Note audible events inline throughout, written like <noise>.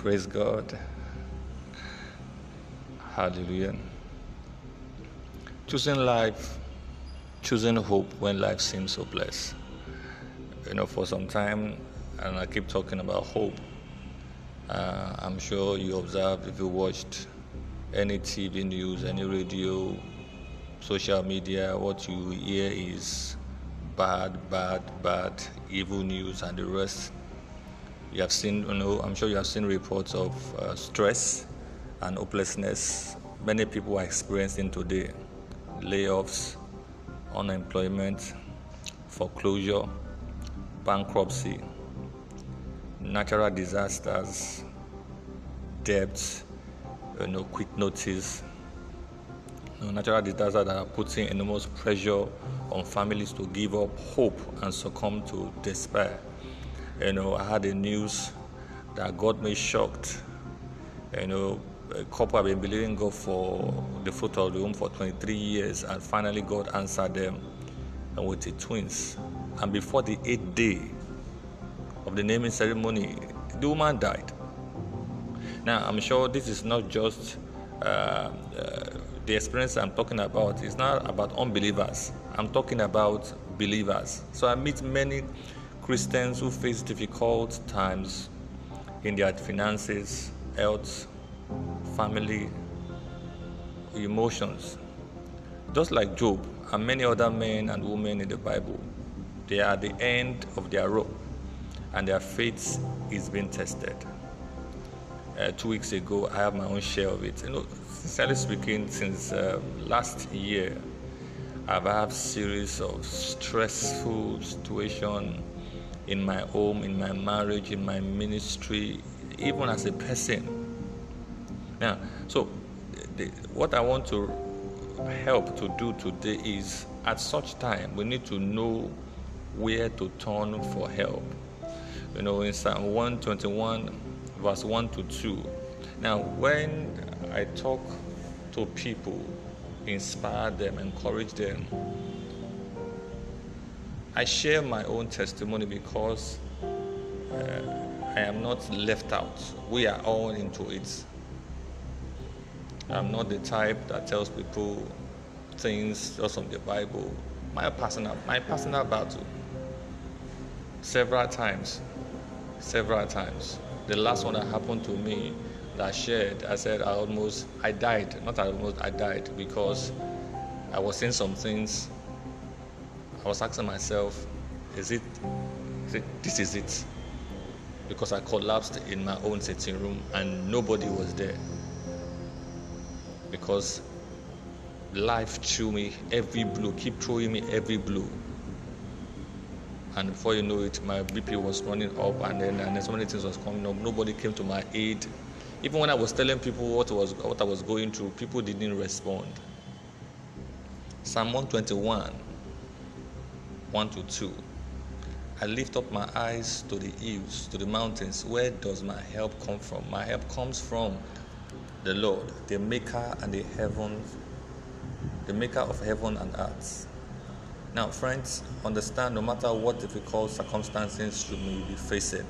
Praise God. Hallelujah. Choosing life, choosing hope when life seems so hopeless. You know, for some time, and I keep talking about hope. Uh, I'm sure you observed if you watched any TV news, any radio, social media, what you hear is bad, bad, bad, evil news, and the rest. You have seen, you know, I'm sure you have seen reports of uh, stress and hopelessness many people are experiencing today layoffs, unemployment, foreclosure, bankruptcy, natural disasters, debts, you know, quick notice, natural disasters that are putting enormous pressure on families to give up hope and succumb to despair. You know, I had the news that got me shocked. You know, a couple have been believing God for the fruit of the womb for 23 years, and finally God answered them and with the twins. And before the eighth day of the naming ceremony, the woman died. Now, I'm sure this is not just uh, uh, the experience I'm talking about. It's not about unbelievers. I'm talking about believers. So I meet many Christians who face difficult times in their finances, health, family, emotions. Just like Job and many other men and women in the Bible, they are at the end of their rope and their faith is being tested. Uh, two weeks ago, I have my own share of it. You know, sincerely speaking, since uh, last year, I've had a series of stressful situation in my home, in my marriage, in my ministry, even as a person. Now, so the, what I want to help to do today is at such time we need to know where to turn for help. You know, in Psalm 121, verse 1 to 2. Now, when I talk to people, inspire them, encourage them, I share my own testimony because uh, I am not left out. We are all into it. I'm not the type that tells people things just from the Bible. My personal, my personal battle. Several times, several times. The last one that happened to me that I shared, I said I almost, I died. Not I almost, I died because I was saying some things. I was asking myself, is it, is it this is it? Because I collapsed in my own sitting room and nobody was there because life threw me every blow, keep throwing me every blow. And before you know it, my BP was running up, and then and so many things was coming up. Nobody came to my aid. Even when I was telling people what was what I was going through, people didn't respond. Psalm 121, 1 to 2. I lift up my eyes to the hills, to the mountains. Where does my help come from? My help comes from the Lord, the maker and the heavens, the maker of heaven and earth. Now, friends, understand no matter what difficult circumstances you may be facing,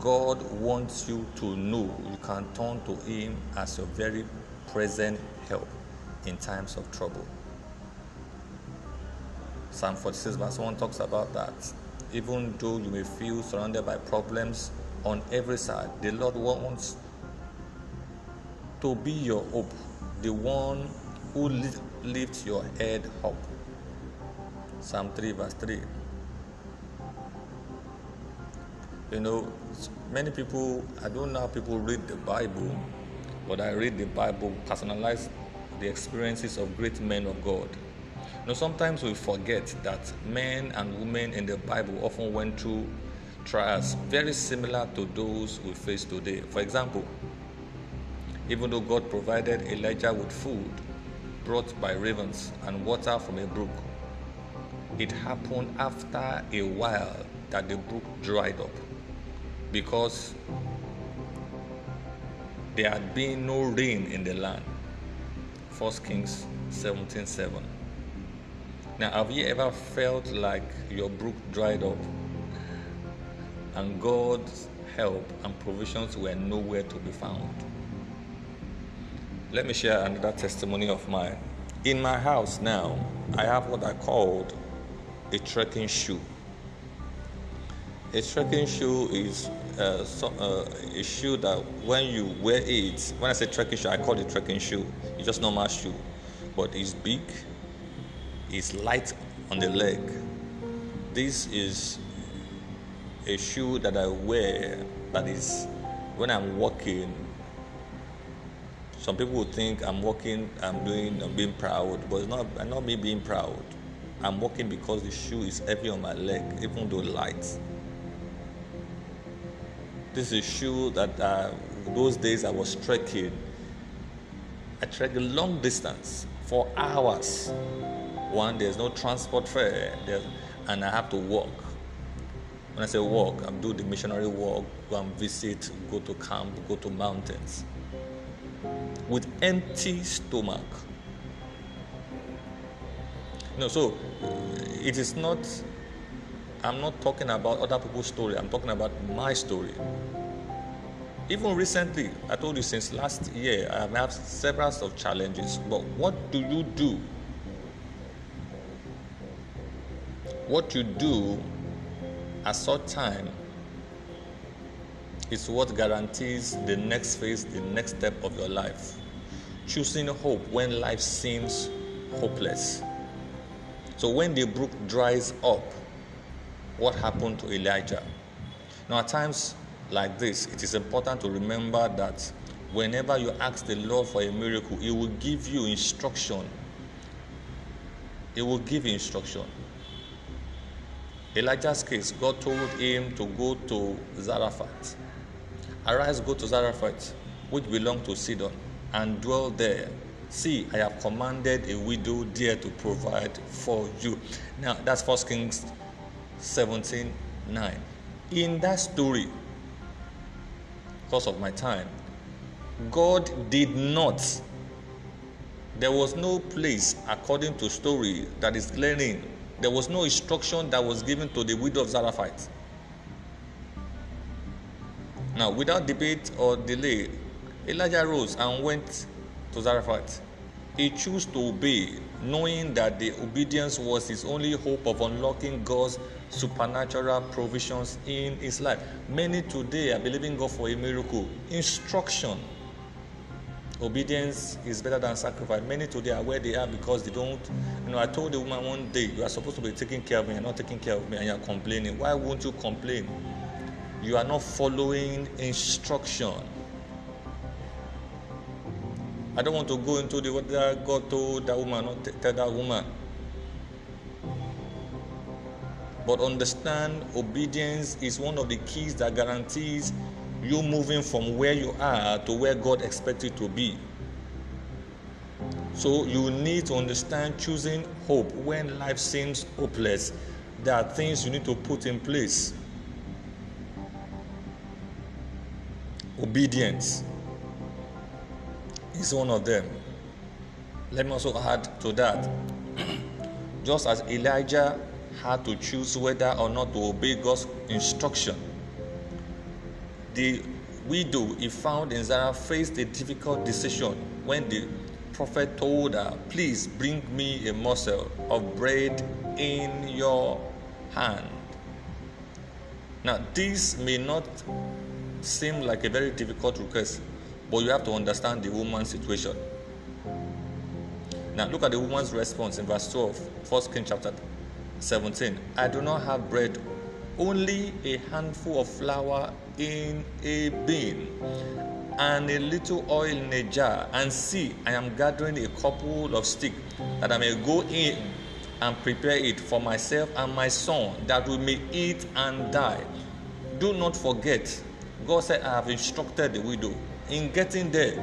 God wants you to know you can turn to Him as your very present help in times of trouble. Psalm 46, verse 1 talks about that. Even though you may feel surrounded by problems on every side, the Lord wants to be your hope, the one who lifts your head up. Psalm 3, verse 3. You know, many people, I don't know how people read the Bible, but I read the Bible, personalize the experiences of great men of God. Know, sometimes we forget that men and women in the Bible often went through trials very similar to those we face today. For example, even though God provided Elijah with food brought by ravens and water from a brook. It happened after a while that the brook dried up because there had been no rain in the land. 1 Kings 17 7. Now, have you ever felt like your brook dried up and God's help and provisions were nowhere to be found. Let me share another testimony of mine. In my house now, I have what I called a trekking shoe. A trekking shoe is uh, so, uh, a shoe that when you wear it, when I say trekking shoe, I call it trekking shoe. It's just normal shoe, but it's big, it's light on the leg. This is a shoe that I wear that is when I'm walking. Some people would think I'm walking, I'm doing, I'm being proud, but it's not, not me being proud. I'm walking because the shoe is heavy on my leg, even though light. This is a shoe that uh, those days I was trekking. I trekked a long distance for hours. One, there's no transport fare, and I have to walk. When I say walk, I'm doing the missionary walk, go and visit, go to camp, go to mountains. With empty stomach. No, so uh, it is not, I'm not talking about other people's story, I'm talking about my story. Even recently, I told you since last year, I have several of challenges. But what do you do? What you do at such time is what guarantees the next phase, the next step of your life. Choosing hope when life seems hopeless. So when the brook dries up, what happened to Elijah? Now, at times like this, it is important to remember that whenever you ask the Lord for a miracle, He will give you instruction. He will give instruction. Elijah's case, God told him to go to Zarephath. Arise, go to Zarephath, which belonged to Sidon, and dwell there. See, I have commanded a widow there to provide for you. Now, that's First Kings 17 9. In that story, because of my time, God did not. There was no place, according to story, that is learning there was no instruction that was given to the widow of Zarephath. Now, without debate or delay, Elijah rose and went to Zarephath. He chose to obey, knowing that the obedience was his only hope of unlocking God's supernatural provisions in his life. Many today are believing God for a miracle. Instruction obedience is better than sacrifice. Many today are where they are because they don't. You know, I told the woman one day, you are supposed to be taking care of me, you're not taking care of me, and you're complaining. Why won't you complain? You are not following instruction. I don't want to go into the what God told that woman, not tell that woman. But understand obedience is one of the keys that guarantees you moving from where you are to where God expects you to be. So you need to understand choosing hope when life seems hopeless. There are things you need to put in place. Obedience is one of them. Let me also add to that. <clears throat> Just as Elijah had to choose whether or not to obey God's instruction, the widow he found in Zarephath a difficult decision when the prophet told her, Please bring me a morsel of bread in your hand. Now, this may not seem like a very difficult request, but you have to understand the woman's situation. Now, look at the woman's response in verse 12, 1 King chapter 17. I do not have bread, only a handful of flour in a bin and a little oil in a jar and see i am gathering a couple of sticks that i may go in and prepare it for myself and my son that we may eat and die. Do not forget god said i have instructed the widow. In getting there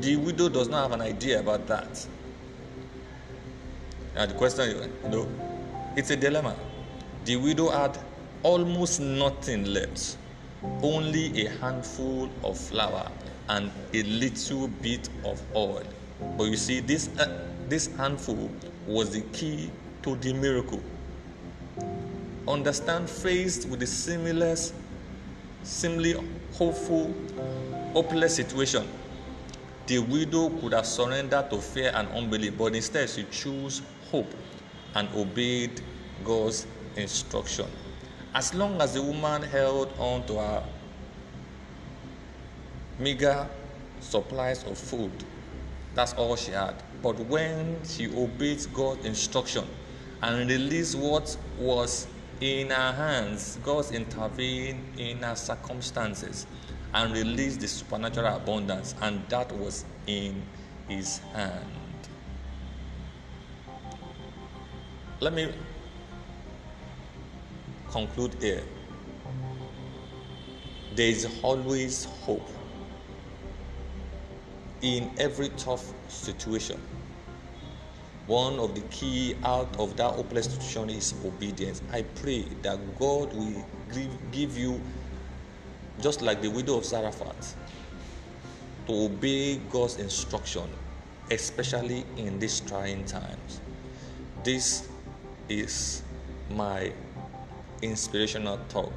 the widow does not have an idea about that. Now the question you know it's a dilemma. The widow had almost nothing left only a handful of flour and a little bit of oil. But you see, this, uh, this handful was the key to the miracle. Understand, faced with a similar seemingly hopeful, hopeless situation, the widow could have surrendered to fear and unbelief, but instead she chose hope and obeyed God's instruction. As long as the woman held on to her meager supplies of food, that's all she had. But when she obeyed God's instruction and released what was in her hands, God intervened in her circumstances and released the supernatural abundance, and that was in his hand. Let me conclude here. There is always hope in every tough situation. One of the key out of that hopeless situation is obedience. I pray that God will give, you, just like the widow of Zarephath, to obey God's instruction, especially in these trying times. This is my inspirational talk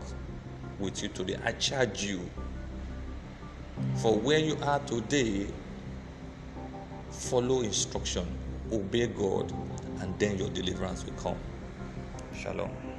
with you today. I charge you for where you are today, follow instruction, obey God, and then your deliverance will come. Shalom.